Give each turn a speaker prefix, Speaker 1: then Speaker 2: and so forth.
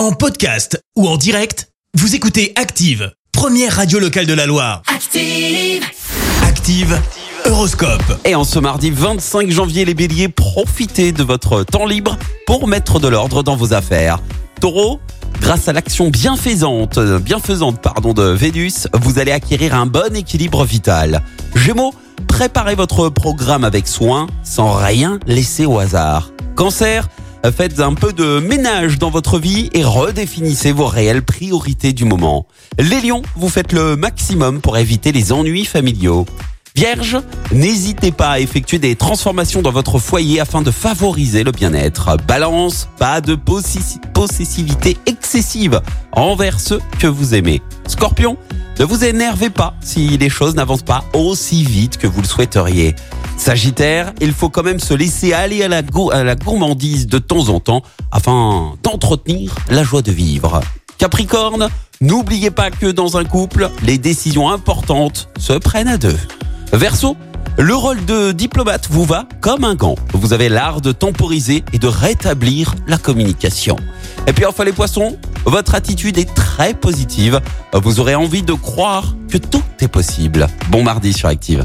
Speaker 1: En podcast ou en direct, vous écoutez Active, première radio locale de la Loire.
Speaker 2: Active.
Speaker 1: Active, Horoscope.
Speaker 3: Et en ce mardi 25 janvier, les béliers, profitez de votre temps libre pour mettre de l'ordre dans vos affaires. Taureau, grâce à l'action bienfaisante, bienfaisante pardon, de Vénus, vous allez acquérir un bon équilibre vital. Gémeaux, préparez votre programme avec soin, sans rien laisser au hasard. Cancer, faites un peu de ménage dans votre vie et redéfinissez vos réelles priorités du moment. Les lions, vous faites le maximum pour éviter les ennuis familiaux. Vierge, n'hésitez pas à effectuer des transformations dans votre foyer afin de favoriser le bien-être. Balance, pas de possessivité excessive envers ceux que vous aimez. Scorpion, ne vous énervez pas si les choses n'avancent pas aussi vite que vous le souhaiteriez. Sagittaire, il faut quand même se laisser aller à la, gourmandise de temps en temps afin d'entretenir la joie de vivre. Capricorne, n'oubliez pas que dans un couple, les décisions importantes se prennent à deux. Verseau, le rôle de diplomate vous va comme un gant. Vous avez l'art de temporiser et de rétablir la communication. Et puis enfin les poissons, votre attitude est très positive. Vous aurez envie de croire que tout est possible. Bon mardi sur Active.